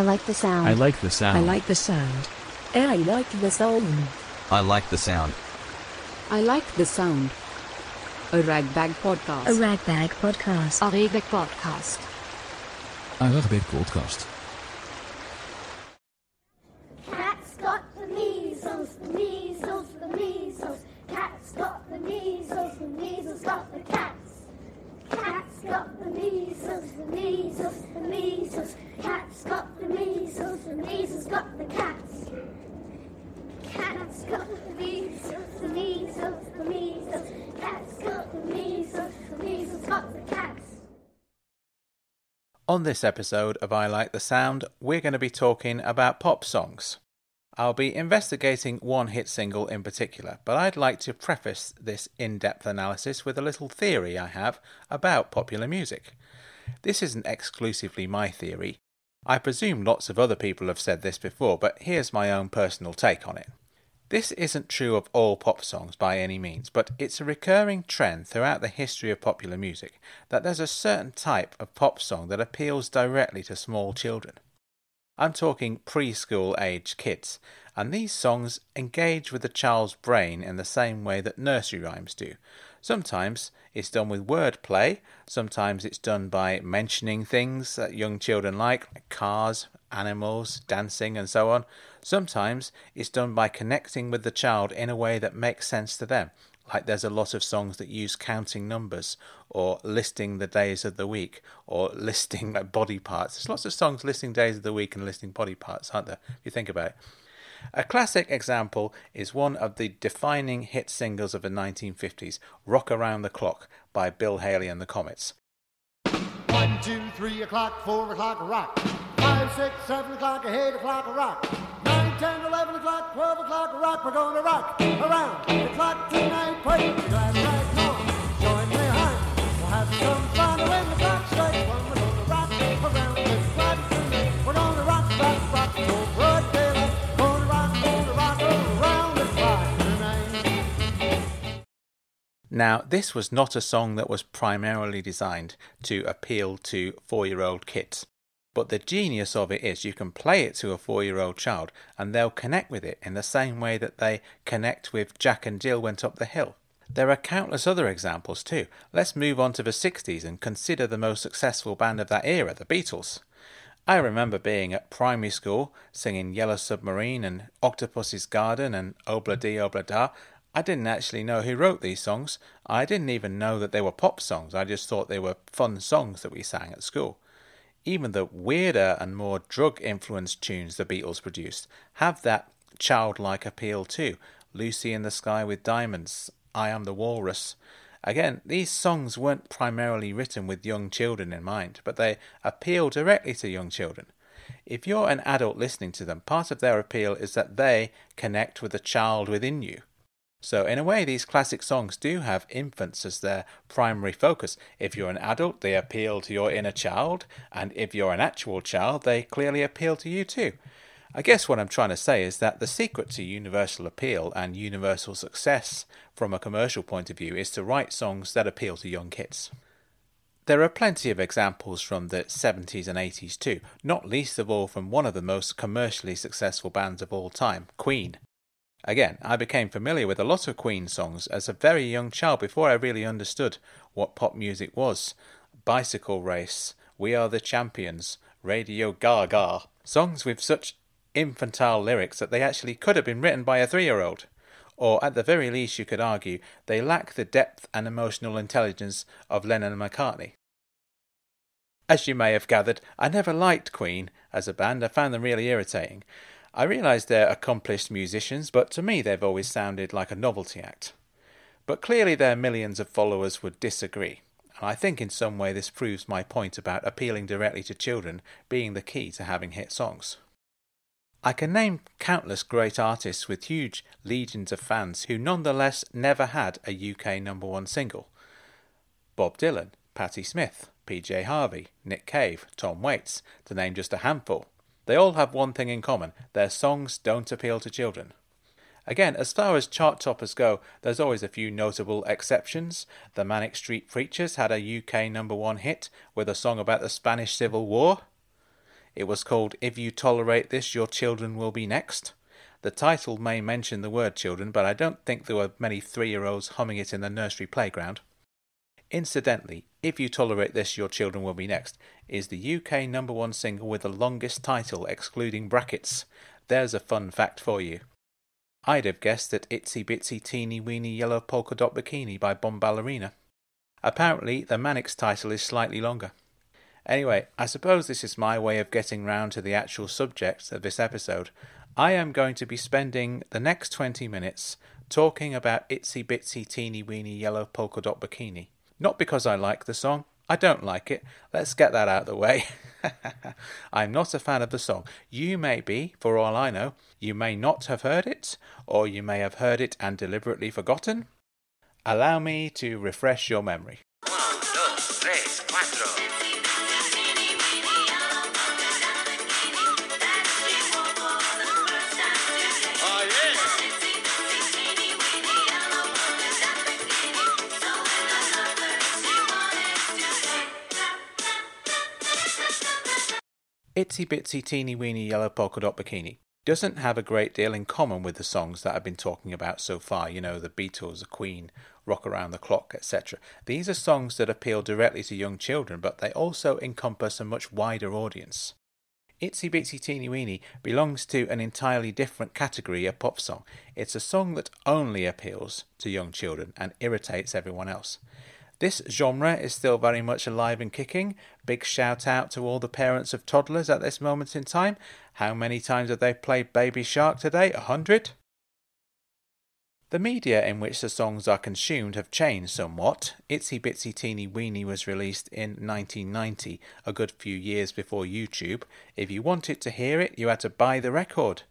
I like the sound. I like the sound. I like the sound. I like the sound. I like the sound. I like the sound. A ragbag podcast. A ragbag podcast. A ragbag podcast. A Ragbag podcast. Cat's got the measles, the measles, the measles. Cat's got the measles, the measles got the cats. Cat's got the measles, the measles, the measles. Cat's got the measles, the measles got the cats. Cat's got the measles, the measles, the measles. Cat's got the measles, the measles got the cats. On this episode of I Like the Sound, we're going to be talking about pop songs. I'll be investigating one hit single in particular, but I'd like to preface this in depth analysis with a little theory I have about popular music. This isn't exclusively my theory. I presume lots of other people have said this before, but here's my own personal take on it. This isn't true of all pop songs by any means, but it's a recurring trend throughout the history of popular music that there's a certain type of pop song that appeals directly to small children. I'm talking preschool age kids, and these songs engage with the child's brain in the same way that nursery rhymes do. Sometimes it's done with wordplay, sometimes it's done by mentioning things that young children like, like cars, animals, dancing, and so on. Sometimes it's done by connecting with the child in a way that makes sense to them. Like there's a lot of songs that use counting numbers, or listing the days of the week, or listing like body parts. There's lots of songs listing days of the week and listing body parts, aren't there? If you think about it. A classic example is one of the defining hit singles of the 1950s, Rock Around the Clock by Bill Haley and the Comets. One, two, three o'clock, four o'clock, rock. Five, six, seven o'clock, eight o'clock, rock. Nine, ten, eleven o'clock, twelve o'clock, rock. We're gonna rock around the clock tonight. Put your glass right now. Join me high. We'll have some fun when the clock strikes one. We're gonna rock around the clock tonight. We're gonna rock, rock, rock till broad daylight. Gonna rock, gonna rock around the clock tonight. Now, this was not a song that was primarily designed to appeal to four year old kids. But the genius of it is you can play it to a four year old child and they'll connect with it in the same way that they connect with Jack and Jill went up the hill. There are countless other examples too. Let's move on to the 60s and consider the most successful band of that era, the Beatles. I remember being at primary school singing Yellow Submarine and Octopus's Garden and Obla Di Obla Da. I didn't actually know who wrote these songs. I didn't even know that they were pop songs. I just thought they were fun songs that we sang at school. Even the weirder and more drug influenced tunes the Beatles produced have that childlike appeal too. Lucy in the Sky with Diamonds, I Am the Walrus. Again, these songs weren't primarily written with young children in mind, but they appeal directly to young children. If you're an adult listening to them, part of their appeal is that they connect with the child within you. So, in a way, these classic songs do have infants as their primary focus. If you're an adult, they appeal to your inner child, and if you're an actual child, they clearly appeal to you too. I guess what I'm trying to say is that the secret to universal appeal and universal success from a commercial point of view is to write songs that appeal to young kids. There are plenty of examples from the 70s and 80s too, not least of all from one of the most commercially successful bands of all time, Queen. Again, I became familiar with a lot of Queen songs as a very young child before I really understood what pop music was. Bicycle Race, We Are the Champions, Radio Gaga. Songs with such infantile lyrics that they actually could have been written by a three year old. Or, at the very least, you could argue they lack the depth and emotional intelligence of Lennon and McCartney. As you may have gathered, I never liked Queen as a band, I found them really irritating. I realise they're accomplished musicians, but to me they've always sounded like a novelty act. But clearly their millions of followers would disagree, and I think in some way this proves my point about appealing directly to children being the key to having hit songs. I can name countless great artists with huge legions of fans who nonetheless never had a UK number one single. Bob Dylan, Patti Smith, PJ Harvey, Nick Cave, Tom Waits, to name just a handful. They all have one thing in common their songs don't appeal to children. Again, as far as chart toppers go, there's always a few notable exceptions. The Manic Street Preachers had a UK number one hit with a song about the Spanish Civil War. It was called If You Tolerate This, Your Children Will Be Next. The title may mention the word children, but I don't think there were many three year olds humming it in the nursery playground. Incidentally, If You Tolerate This, Your Children Will Be Next is the UK number one single with the longest title, excluding brackets. There's a fun fact for you. I'd have guessed that Itsy Bitsy Teeny Weeny Yellow Polka Dot Bikini by Bombalurina. Apparently, the Manics title is slightly longer. Anyway, I suppose this is my way of getting round to the actual subject of this episode. I am going to be spending the next 20 minutes talking about Itsy Bitsy Teeny Weeny Yellow Polka Dot Bikini. Not because I like the song, I don't like it. Let's get that out of the way. I'm not a fan of the song. You may be, for all I know. You may not have heard it, or you may have heard it and deliberately forgotten. Allow me to refresh your memory. Itsy Bitsy Teeny Weeny Yellow Polka Dot Bikini doesn't have a great deal in common with the songs that I've been talking about so far, you know, the Beatles, the Queen, Rock Around the Clock, etc. These are songs that appeal directly to young children, but they also encompass a much wider audience. Itsy Bitsy Teeny Weeny belongs to an entirely different category of pop song. It's a song that only appeals to young children and irritates everyone else. This genre is still very much alive and kicking. Big shout out to all the parents of toddlers at this moment in time. How many times have they played Baby Shark today? A hundred? The media in which the songs are consumed have changed somewhat. Itsy Bitsy Teeny Weeny was released in 1990, a good few years before YouTube. If you wanted to hear it, you had to buy the record.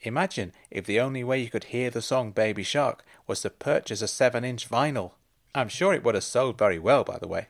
Imagine if the only way you could hear the song Baby Shark was to purchase a 7 inch vinyl. I'm sure it would have sold very well, by the way.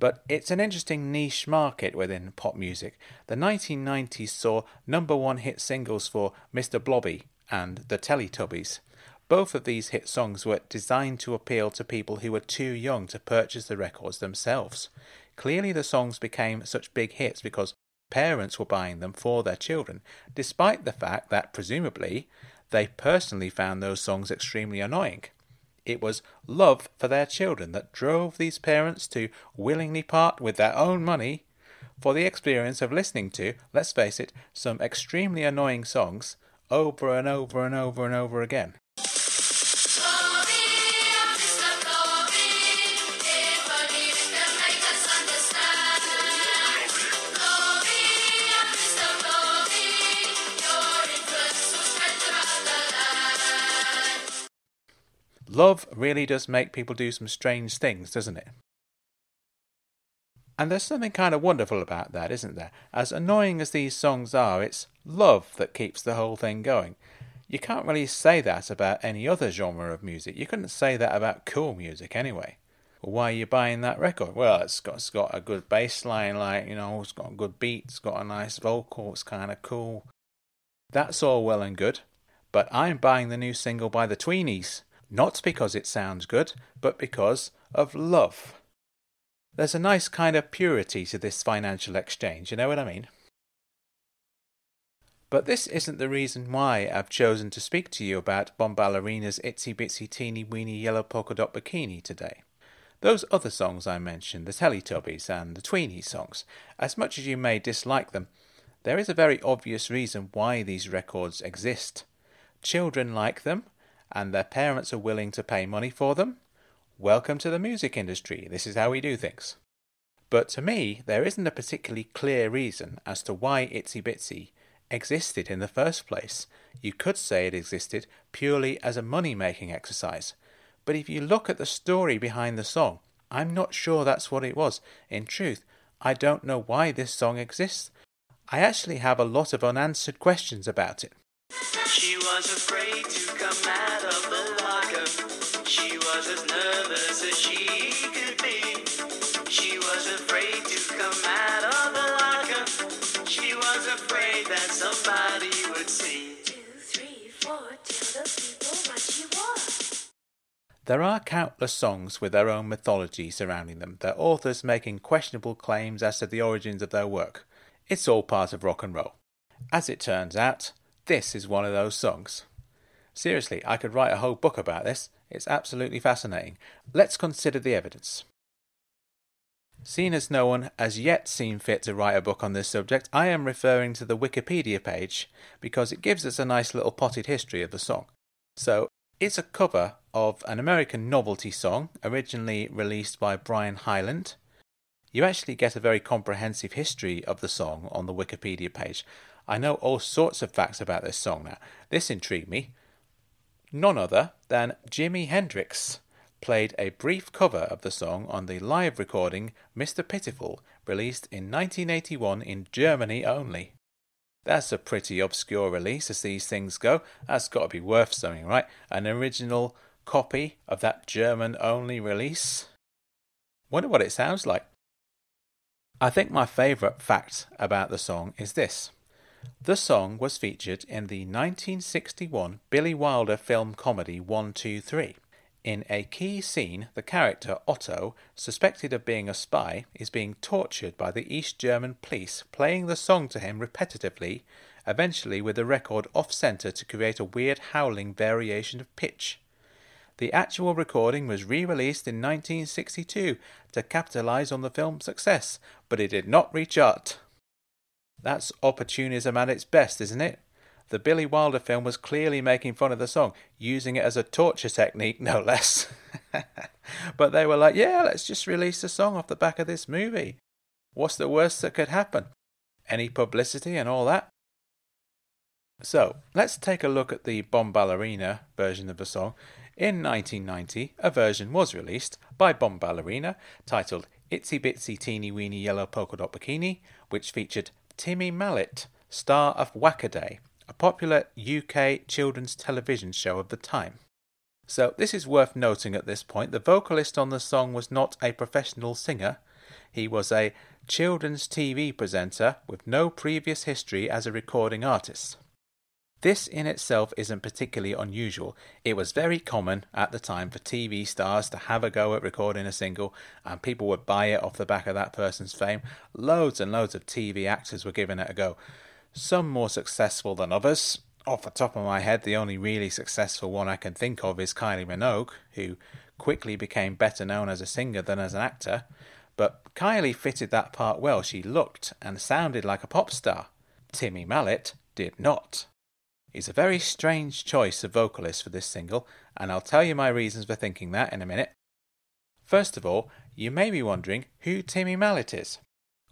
But it's an interesting niche market within pop music. The 1990s saw number one hit singles for Mr. Blobby and the Teletubbies. Both of these hit songs were designed to appeal to people who were too young to purchase the records themselves. Clearly, the songs became such big hits because parents were buying them for their children, despite the fact that, presumably, they personally found those songs extremely annoying. It was love for their children that drove these parents to willingly part with their own money for the experience of listening to, let's face it, some extremely annoying songs over and over and over and over again. Love really does make people do some strange things, doesn't it? And there's something kind of wonderful about that, isn't there? As annoying as these songs are, it's love that keeps the whole thing going. You can't really say that about any other genre of music. You couldn't say that about cool music anyway. Well, why are you buying that record? Well, it's got, it's got a good bass line, like, you know, it's got a good beat, it's got a nice vocal, it's kind of cool. That's all well and good. But I'm buying the new single by the Tweenies. Not because it sounds good, but because of love. There's a nice kind of purity to this financial exchange, you know what I mean? But this isn't the reason why I've chosen to speak to you about Bombalurina's Itsy Bitsy Teeny Weeny Yellow Polka Dot Bikini today. Those other songs I mentioned, the Teletubbies and the Tweenie songs, as much as you may dislike them, there is a very obvious reason why these records exist. Children like them, and their parents are willing to pay money for them, welcome to the music industry. This is how we do things. But to me, there isn't a particularly clear reason as to why Itsy Bitsy existed in the first place. You could say it existed purely as a money making exercise. But if you look at the story behind the song, I'm not sure that's what it was. In truth, I don't know why this song exists. I actually have a lot of unanswered questions about it. She was afraid to come out There are countless songs with their own mythology surrounding them, their authors making questionable claims as to the origins of their work. It's all part of rock and roll. As it turns out, this is one of those songs. Seriously, I could write a whole book about this. It's absolutely fascinating. Let's consider the evidence. Seeing as no one has yet seen fit to write a book on this subject, I am referring to the Wikipedia page because it gives us a nice little potted history of the song. So, it's a cover of an American novelty song originally released by Brian Hyland. You actually get a very comprehensive history of the song on the Wikipedia page. I know all sorts of facts about this song now. This intrigued me. None other than Jimi Hendrix played a brief cover of the song on the live recording Mr. Pitiful, released in 1981 in Germany only. That's a pretty obscure release as these things go. That's got to be worth something, right? An original copy of that German only release. Wonder what it sounds like. I think my favourite fact about the song is this. The song was featured in the 1961 Billy Wilder film comedy 123. In a key scene, the character Otto, suspected of being a spy, is being tortured by the East German police, playing the song to him repetitively, eventually with the record off center to create a weird howling variation of pitch. The actual recording was re released in 1962 to capitalize on the film's success, but it did not reach art. That's opportunism at its best, isn't it? The Billy Wilder film was clearly making fun of the song, using it as a torture technique, no less. but they were like, yeah, let's just release the song off the back of this movie. What's the worst that could happen? Any publicity and all that? So, let's take a look at the Bombalurina version of the song. In 1990, a version was released by Bombalurina titled Itsy Bitsy Teeny Weeny Yellow Polka Dot Bikini, which featured Timmy Mallett, star of Wacaday, a popular UK children's television show of the time. So, this is worth noting at this point. The vocalist on the song was not a professional singer, he was a children's TV presenter with no previous history as a recording artist. This in itself isn't particularly unusual. It was very common at the time for TV stars to have a go at recording a single, and people would buy it off the back of that person's fame. Loads and loads of TV actors were giving it a go some more successful than others. Off the top of my head, the only really successful one I can think of is Kylie Minogue, who quickly became better known as a singer than as an actor. But Kylie fitted that part well. She looked and sounded like a pop star. Timmy Mallett did not. He's a very strange choice of vocalist for this single, and I'll tell you my reasons for thinking that in a minute. First of all, you may be wondering who Timmy Mallett is.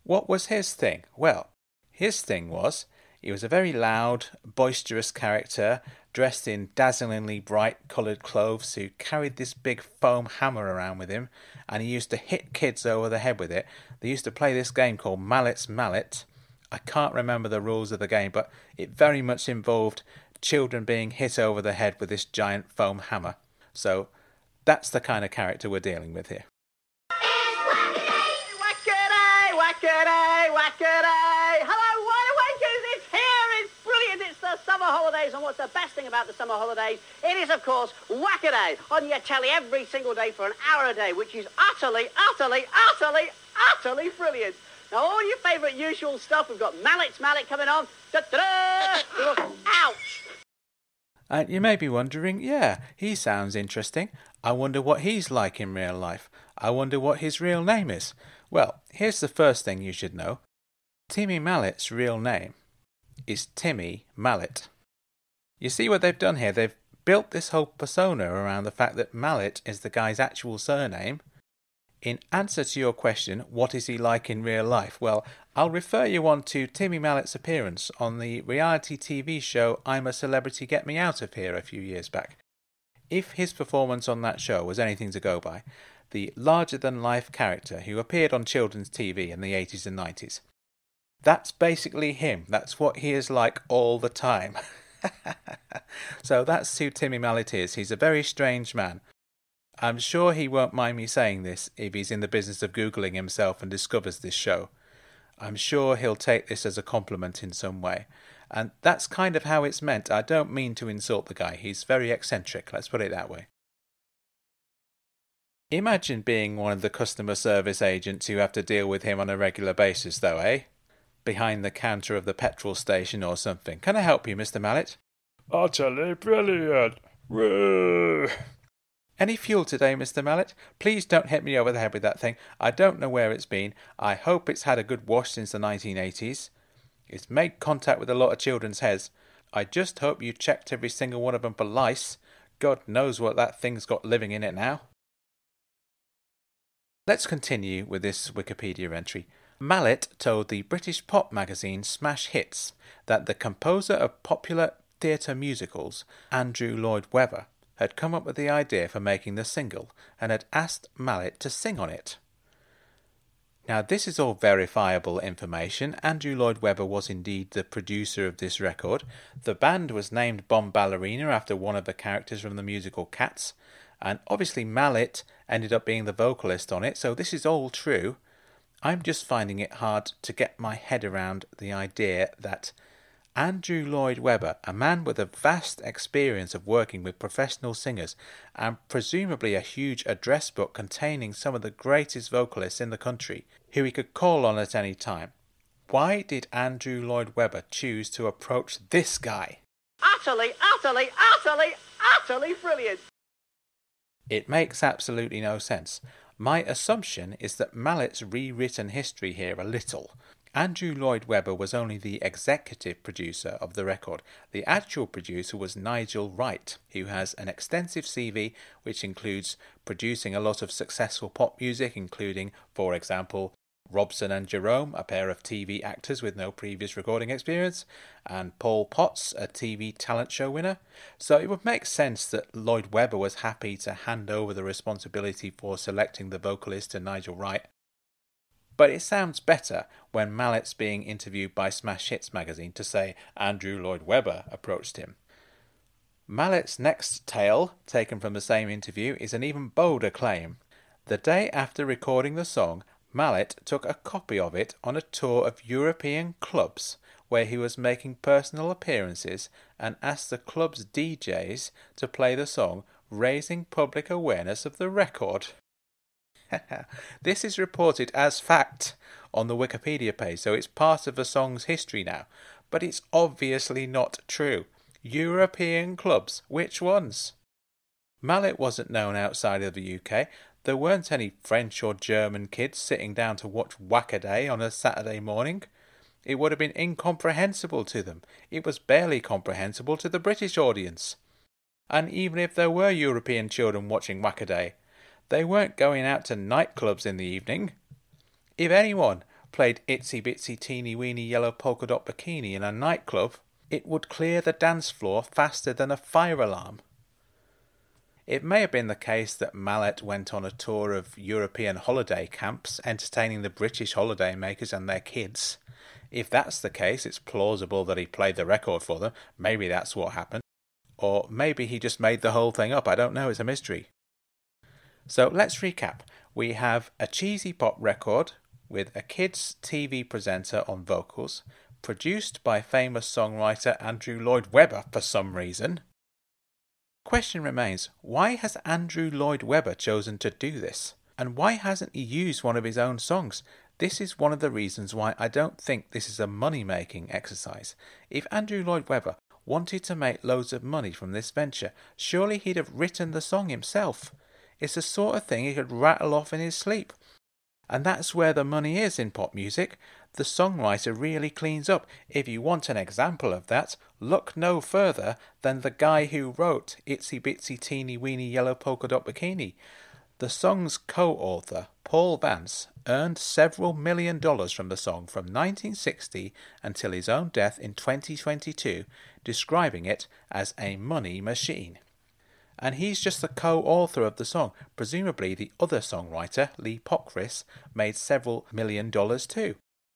What was his thing? Well, his thing was, he was a very loud, boisterous character, dressed in dazzlingly bright coloured clothes, who carried this big foam hammer around with him, and he used to hit kids over the head with it. They used to play this game called Mallett's Mallet. I can't remember the rules of the game, but it very much involved children being hit over the head with this giant foam hammer. So that's the kind of character we're dealing with here. Wacaday, wacaday, wacaday. Hello, wide awakers, it's here, it's brilliant, it's the summer holidays, and what's the best thing about the summer holidays? It is, of course, Wacaday, on your telly every single day for an hour a day, which is utterly, utterly, utterly, utterly brilliant. Now, all your favourite usual stuff, we've got Mallett's Mallet coming on. Ouch! And you may be wondering, yeah, he sounds interesting. I wonder what he's like in real life. I wonder what his real name is. Well, here's the first thing you should know Timmy Mallett's real name is Timmy Mallett. You see what they've done here? They've built this whole persona around the fact that Mallett is the guy's actual surname. In answer to your question, what is he like in real life? Well, I'll refer you on to Timmy Mallett's appearance on the reality TV show I'm a Celebrity Get Me Out of Here a few years back. If his performance on that show was anything to go by, the larger than life character who appeared on children's TV in the 80s and 90s. That's basically him. That's what he is like all the time. so that's who Timmy Mallett is. He's a very strange man. I'm sure he won't mind me saying this if he's in the business of Googling himself and discovers this show. I'm sure he'll take this as a compliment in some way. And that's kind of how it's meant. I don't mean to insult the guy. He's very eccentric, let's put it that way. Imagine being one of the customer service agents who have to deal with him on a regular basis, though, eh? behind the counter of the petrol station or something. Can I help you, Mr. Mallett? Utterly brilliant. Any fuel today, Mr. Mallett? Please don't hit me over the head with that thing. I don't know where it's been. I hope it's had a good wash since the 1980s. It's made contact with a lot of children's heads. I just hope you checked every single one of them for lice. God knows what that thing's got living in it now. Let's continue with this Wikipedia entry. Mallett told the British pop magazine Smash Hits that the composer of popular theatre musicals, Andrew Lloyd Webber, had come up with the idea for making the single and had asked Mallett to sing on it. Now, this is all verifiable information. Andrew Lloyd Webber was indeed the producer of this record. The band was named Bombalurina after one of the characters from the musical Cats, and obviously Mallett ended up being the vocalist on it, so this is all true. I'm just finding it hard to get my head around the idea that Andrew Lloyd Webber, a man with a vast experience of working with professional singers and presumably a huge address book containing some of the greatest vocalists in the country, who he could call on at any time. Why did Andrew Lloyd Webber choose to approach this guy? Utterly, utterly, utterly, utterly brilliant. It makes absolutely no sense. My assumption is that Mallett's rewritten history here a little. Andrew Lloyd Webber was only the executive producer of the record. The actual producer was Nigel Wright, who has an extensive CV which includes producing a lot of successful pop music, including, for example, Robson and Jerome, a pair of TV actors with no previous recording experience, and Paul Potts, a TV talent show winner. So it would make sense that Lloyd Webber was happy to hand over the responsibility for selecting the vocalist to Nigel Wright. But it sounds better when Mallett's being interviewed by Smash Hits magazine to say Andrew Lloyd Webber approached him. Mallett's next tale, taken from the same interview, is an even bolder claim. The day after recording the song, Mallett took a copy of it on a tour of European clubs where he was making personal appearances and asked the club's DJs to play the song, raising public awareness of the record. this is reported as fact on the Wikipedia page, so it's part of the song's history now. But it's obviously not true. European clubs, which ones? Mallett wasn't known outside of the UK. There weren't any French or German kids sitting down to watch Wacaday on a Saturday morning. It would have been incomprehensible to them. It was barely comprehensible to the British audience. And even if there were European children watching Wacaday, they weren't going out to nightclubs in the evening. If anyone played Itsy Bitsy Teeny Weeny Yellow Polka Dot Bikini in a nightclub, it would clear the dance floor faster than a fire alarm. It may have been the case that Mallett went on a tour of European holiday camps, entertaining the British holiday makers and their kids. If that's the case, it's plausible that he played the record for them. Maybe that's what happened. Or maybe he just made the whole thing up. I don't know. It's a mystery. So let's recap. We have a cheesy pop record with a kids' TV presenter on vocals, produced by famous songwriter Andrew Lloyd Webber for some reason. Question remains why has Andrew Lloyd Webber chosen to do this? And why hasn't he used one of his own songs? This is one of the reasons why I don't think this is a money making exercise. If Andrew Lloyd Webber wanted to make loads of money from this venture, surely he'd have written the song himself. It's the sort of thing he could rattle off in his sleep. And that's where the money is in pop music. The songwriter really cleans up. If you want an example of that, look no further than the guy who wrote Itsy Bitsy Teeny Weeny Yellow Polka Dot Bikini. The song's co author, Paul Vance, earned several million dollars from the song from 1960 until his own death in 2022, describing it as a money machine and he's just the co author of the song. Presumably, the other songwriter, Lee Pockriss, made several million dollars too.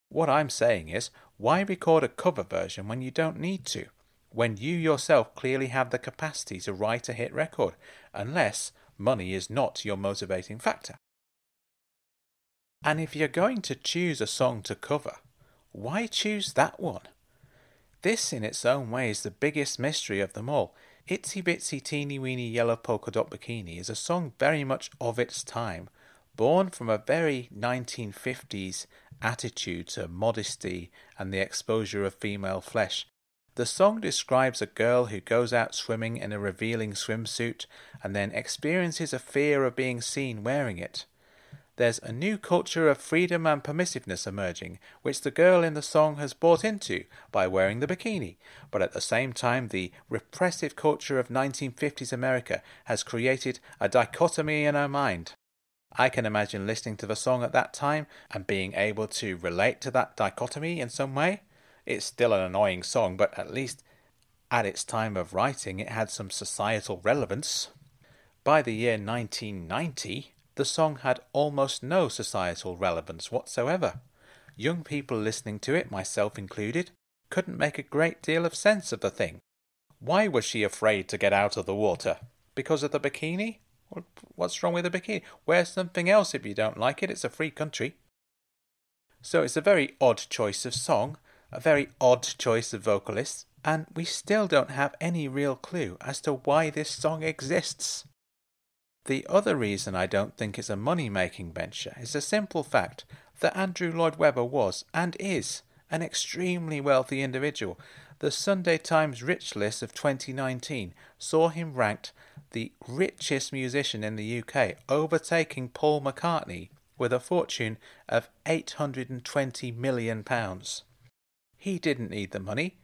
What I'm saying is, why record a cover version when you don't need to? When you yourself clearly have the capacity to write a hit record, unless money is not your motivating factor. And if you're going to choose a song to cover, why choose that one? This, in its own way, is the biggest mystery of them all. Itsy Bitsy Teeny Weeny Yellow Polka Dot Bikini is a song very much of its time, born from a very 1950s attitude to modesty and the exposure of female flesh. The song describes a girl who goes out swimming in a revealing swimsuit and then experiences a fear of being seen wearing it. There's a new culture of freedom and permissiveness emerging, which the girl in the song has bought into by wearing the bikini, but at the same time, the repressive culture of 1950s America has created a dichotomy in her mind. I can imagine listening to the song at that time and being able to relate to that dichotomy in some way. It's still an annoying song, but at least at its time of writing it had some societal relevance. By the year 1990, the song had almost no societal relevance whatsoever. Young people listening to it, myself included, couldn't make a great deal of sense of the thing. Why was she afraid to get out of the water? Because of the bikini? What's wrong with the bikini? Wear something else if you don't like it. It's a free country. So it's a very odd choice of song, a very odd choice of vocalists, and we still don't have any real clue as to why this song exists. The other reason I don't think it's a money making venture is the simple fact that Andrew Lloyd Webber was, and is, an extremely wealthy individual. The Sunday Times Rich List of 2019 saw him ranked the richest musician in the UK, overtaking Paul McCartney with a fortune of £820 million. He didn't need the money.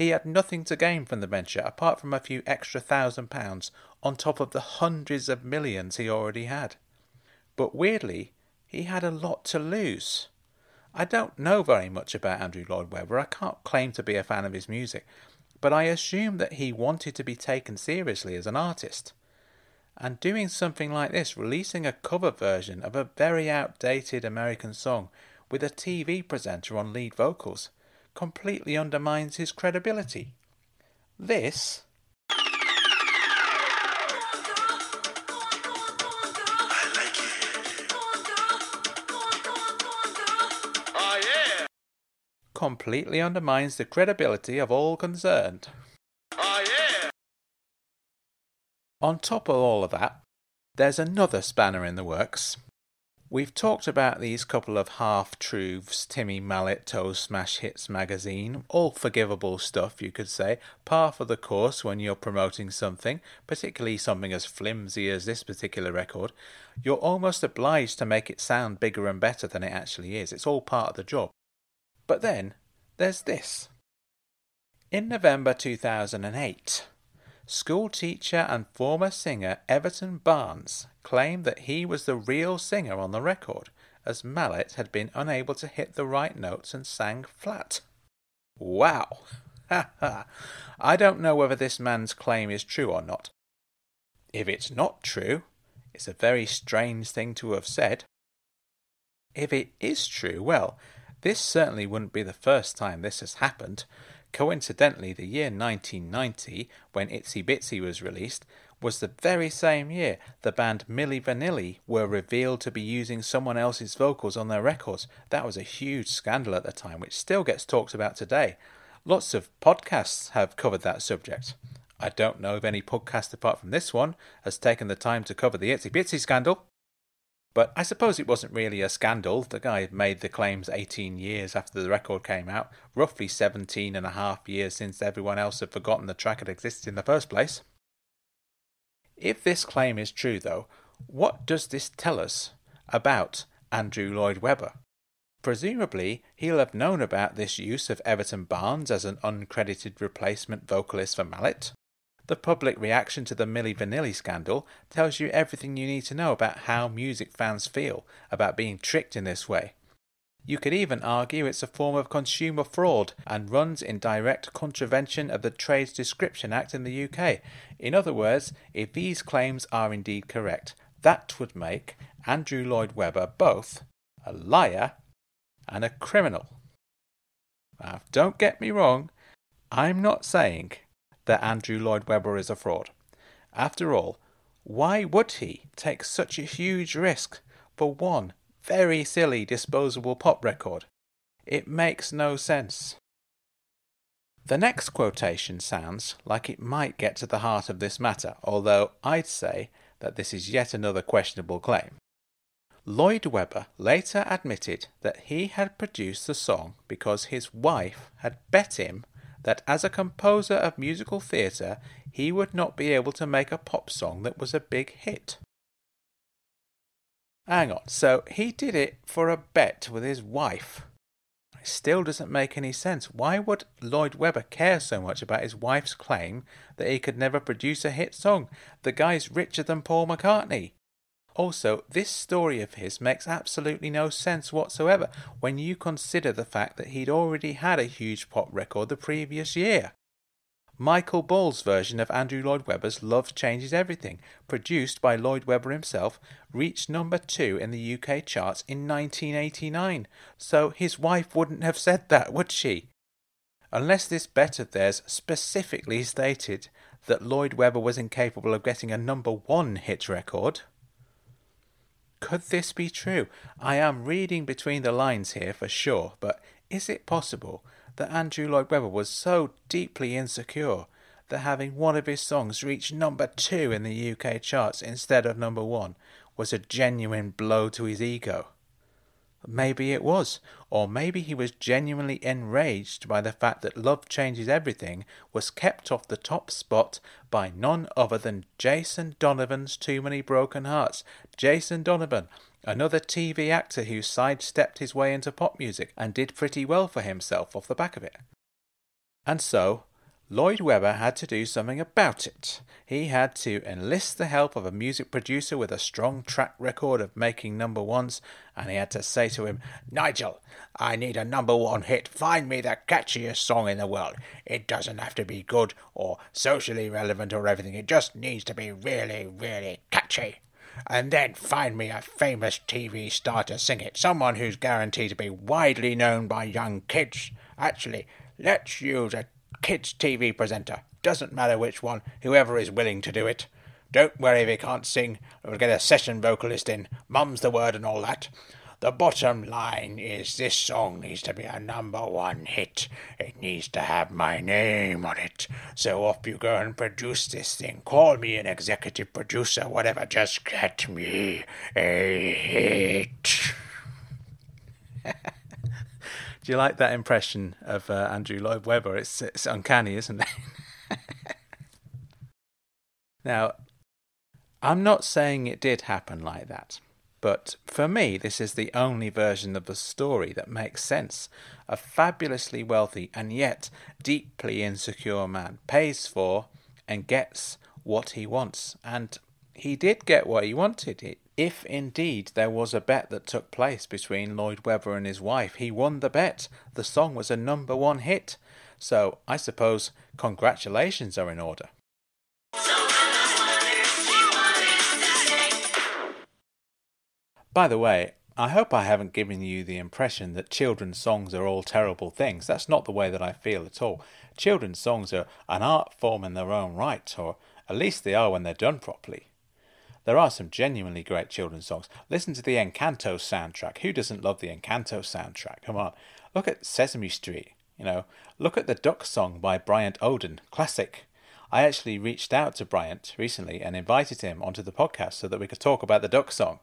He had nothing to gain from the venture apart from a few extra thousand pounds on top of the hundreds of millions he already had. But weirdly, he had a lot to lose. I don't know very much about Andrew Lloyd Webber. I can't claim to be a fan of his music, but I assume that he wanted to be taken seriously as an artist. And doing something like this, releasing a cover version of a very outdated American song with a TV presenter on lead vocals, completely undermines his credibility. This completely undermines the credibility of all concerned. Oh, yeah! On top of all of that, there's another spanner in the works. We've talked about these couple of half truths Timmy Mallett Toe Smash Hits magazine, all forgivable stuff, you could say, par for the course when you're promoting something, particularly something as flimsy as this particular record. You're almost obliged to make it sound bigger and better than it actually is. It's all part of the job. But then there's this. In November 2008, school teacher and former singer Everton Barnes claimed that he was the real singer on the record, as Mallett had been unable to hit the right notes and sang flat. Wow! Ha ha! I don't know whether this man's claim is true or not. If it's not true, it's a very strange thing to have said. If it is true, well, this certainly wouldn't be the first time this has happened. Coincidentally, the year 1990, when Itsy Bitsy was released, was the very same year the band Milli Vanilli were revealed to be using someone else's vocals on their records. That was a huge scandal at the time, which still gets talked about today. Lots of podcasts have covered that subject. I don't know of any podcast apart from this one has taken the time to cover the Itsy Bitsy scandal. But I suppose it wasn't really a scandal. The guy had made the claims 18 years after the record came out, roughly 17 and a half years since everyone else had forgotten the track had existed in the first place. If this claim is true, though, what does this tell us about Andrew Lloyd Webber? Presumably, he'll have known about this use of Everton Barnes as an uncredited replacement vocalist for Mallett. The public reaction to the Milli Vanilli scandal tells you everything you need to know about how music fans feel about being tricked in this way. You could even argue it's a form of consumer fraud and runs in direct contravention of the Trades Description Act in the UK. In other words, if these claims are indeed correct, that would make Andrew Lloyd Webber both a liar and a criminal. Now, don't get me wrong, I'm not saying that Andrew Lloyd Webber is a fraud. After all, why would he take such a huge risk for one very silly disposable pop record? It makes no sense. The next quotation sounds like it might get to the heart of this matter, although I'd say that this is yet another questionable claim. Lloyd Webber later admitted that he had produced the song because his wife had bet him that as a composer of musical theatre he would not be able to make a pop song that was a big hit. Hang on, so he did it for a bet with his wife. It still doesn't make any sense. Why would Lloyd Webber care so much about his wife's claim that he could never produce a hit song? The guy's richer than Paul McCartney. Also, this story of his makes absolutely no sense whatsoever when you consider the fact that he'd already had a huge pop record the previous year. Michael Ball's version of Andrew Lloyd Webber's Love Changes Everything, produced by Lloyd Webber himself, reached number two in the UK charts in 1989. So his wife wouldn't have said that, would she? Unless this bet of theirs specifically stated that Lloyd Webber was incapable of getting a number one hit record. Could this be true? I am reading between the lines here for sure, but is it possible that Andrew Lloyd Webber was so deeply insecure that having one of his songs reach number two in the UK charts instead of number one was a genuine blow to his ego? Maybe it was, or maybe he was genuinely enraged by the fact that Love Changes Everything was kept off the top spot by none other than Jason Donovan's Too Many Broken Hearts. Jason Donovan, another TV actor who sidestepped his way into pop music and did pretty well for himself off the back of it. And so, Lloyd Webber had to do something about it. He had to enlist the help of a music producer with a strong track record of making number ones, and he had to say to him, Nigel, I need a number one hit. Find me the catchiest song in the world. It doesn't have to be good or socially relevant or everything, it just needs to be really, really catchy. And then find me a famous TV star to sing it, someone who's guaranteed to be widely known by young kids. Actually, let's use a kids' TV presenter. Doesn't matter which one, whoever is willing to do it. Don't worry if he can't sing, we'll get a session vocalist in. Mum's the word and all that. The bottom line is this song needs to be a number one hit. It needs to have my name on it. So off you go and produce this thing. Call me an executive producer, whatever. Just get me a hit. You like that impression of uh, Andrew Lloyd Webber? It's, it's uncanny, isn't it? now, I'm not saying it did happen like that, but for me, this is the only version of the story that makes sense. A fabulously wealthy and yet deeply insecure man pays for and gets what he wants, and he did get what he wanted. If indeed there was a bet that took place between Lloyd Webber and his wife, he won the bet. The song was a number one hit. So I suppose congratulations are in order. By the way, I hope I haven't given you the impression that children's songs are all terrible things. That's not the way that I feel at all. Children's songs are an art form in their own right, or at least they are when they're done properly. There are some genuinely great children's songs. Listen to the Encanto soundtrack. Who doesn't love the Encanto soundtrack? Come on. Look at Sesame Street. You know, look at the Duck song by Bryant Oden. Classic. I actually reached out to Bryant recently and invited him onto the podcast so that we could talk about the Duck song.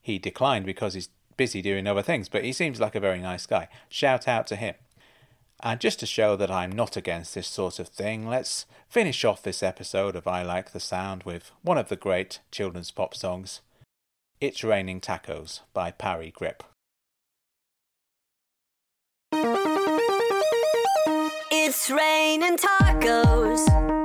He declined because he's busy doing other things, but he seems like a very nice guy. Shout out to him. And just to show that I'm not against this sort of thing, let's finish off this episode of I Like the Sound with one of the great children's pop songs, It's Raining Tacos by Parry Gripp. It's raining tacos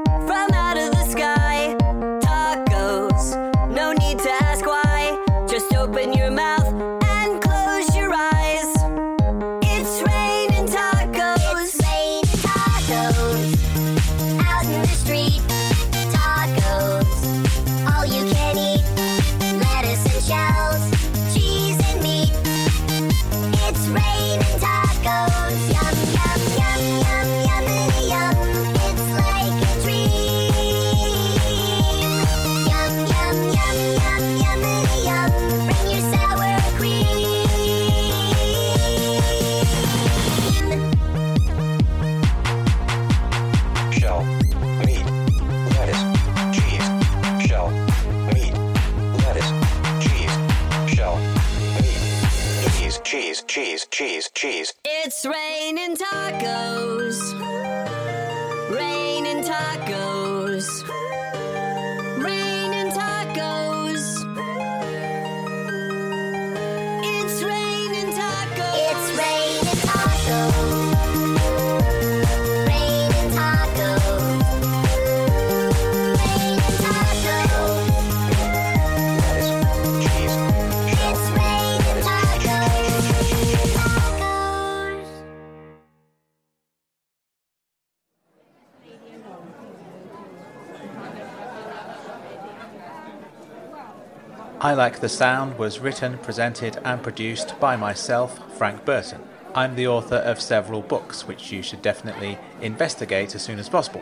I Like the Sound was written, presented, and produced by myself, Frank Burton. I'm the author of several books, which you should definitely investigate as soon as possible.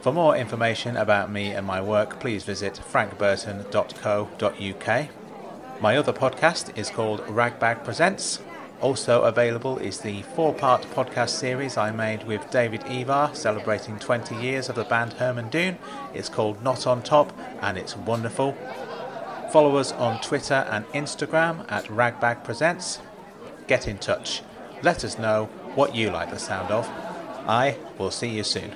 For more information about me and my work, please visit frankburton.co.uk. My other podcast is called Ragbag Presents. Also available is the four part podcast series I made with David Ivar celebrating 20 years of the band Herman Dune. It's called Not on Top and it's wonderful. Follow us on Twitter and Instagram at Ragbag Presents. Get in touch. Let us know what you like the sound of. I will see you soon.